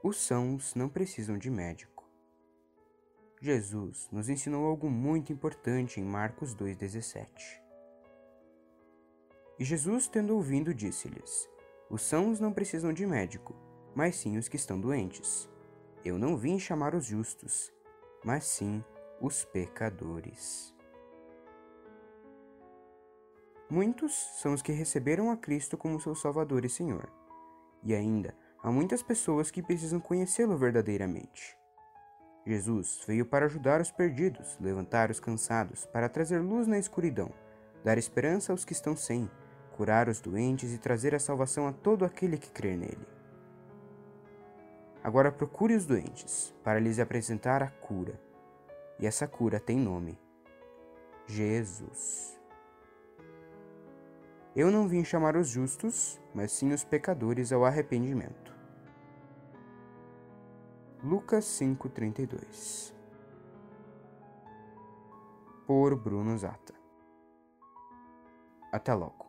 Os sãos não precisam de médico. Jesus nos ensinou algo muito importante em Marcos 2,17. E Jesus, tendo ouvido, disse-lhes: Os sãos não precisam de médico, mas sim os que estão doentes. Eu não vim chamar os justos, mas sim os pecadores. Muitos são os que receberam a Cristo como seu Salvador e Senhor, e ainda há muitas pessoas que precisam conhecê-lo verdadeiramente. Jesus veio para ajudar os perdidos, levantar os cansados, para trazer luz na escuridão, dar esperança aos que estão sem, curar os doentes e trazer a salvação a todo aquele que crer nele. Agora procure os doentes, para lhes apresentar a cura. E essa cura tem nome: Jesus. Eu não vim chamar os justos, mas sim os pecadores ao arrependimento. Lucas 5:32 Por Bruno Zata. Até logo.